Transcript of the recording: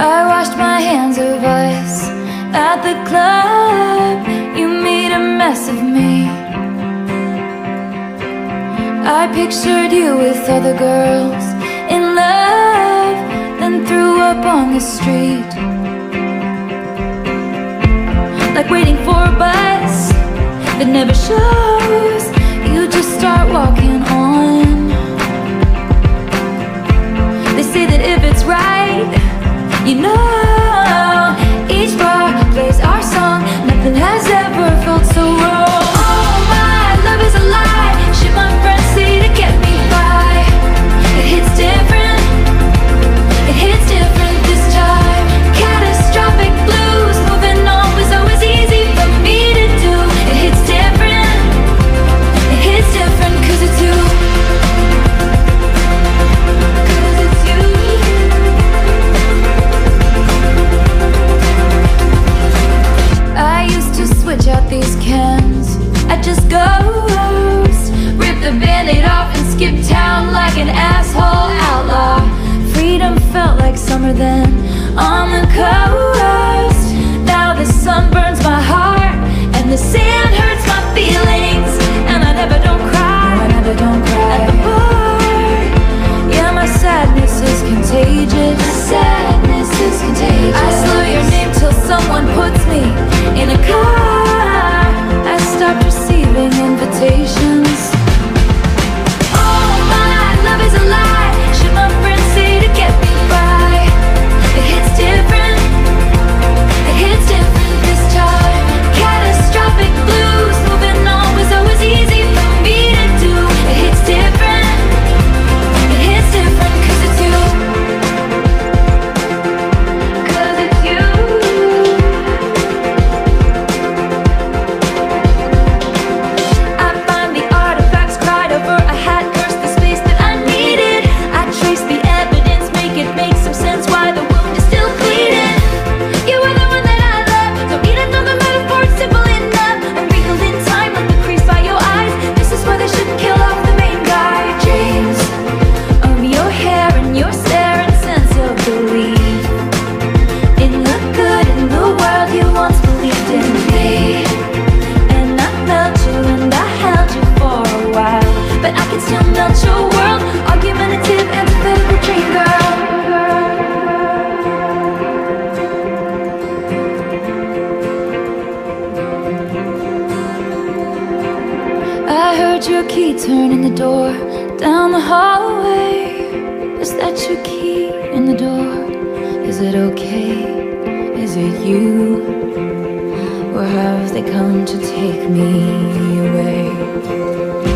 I washed my hands of us At the club. You made a mess of me. I pictured you with other girls In love Then threw up on the street. Like waiting for a bus That never shows. You just start walking on. skip town like an asshole outlaw. Freedom felt like summer then. On the coast heard your key turn in the door down the hallway. Is that your key in the door? Is it okay? Is it you? Or have they come to take me away?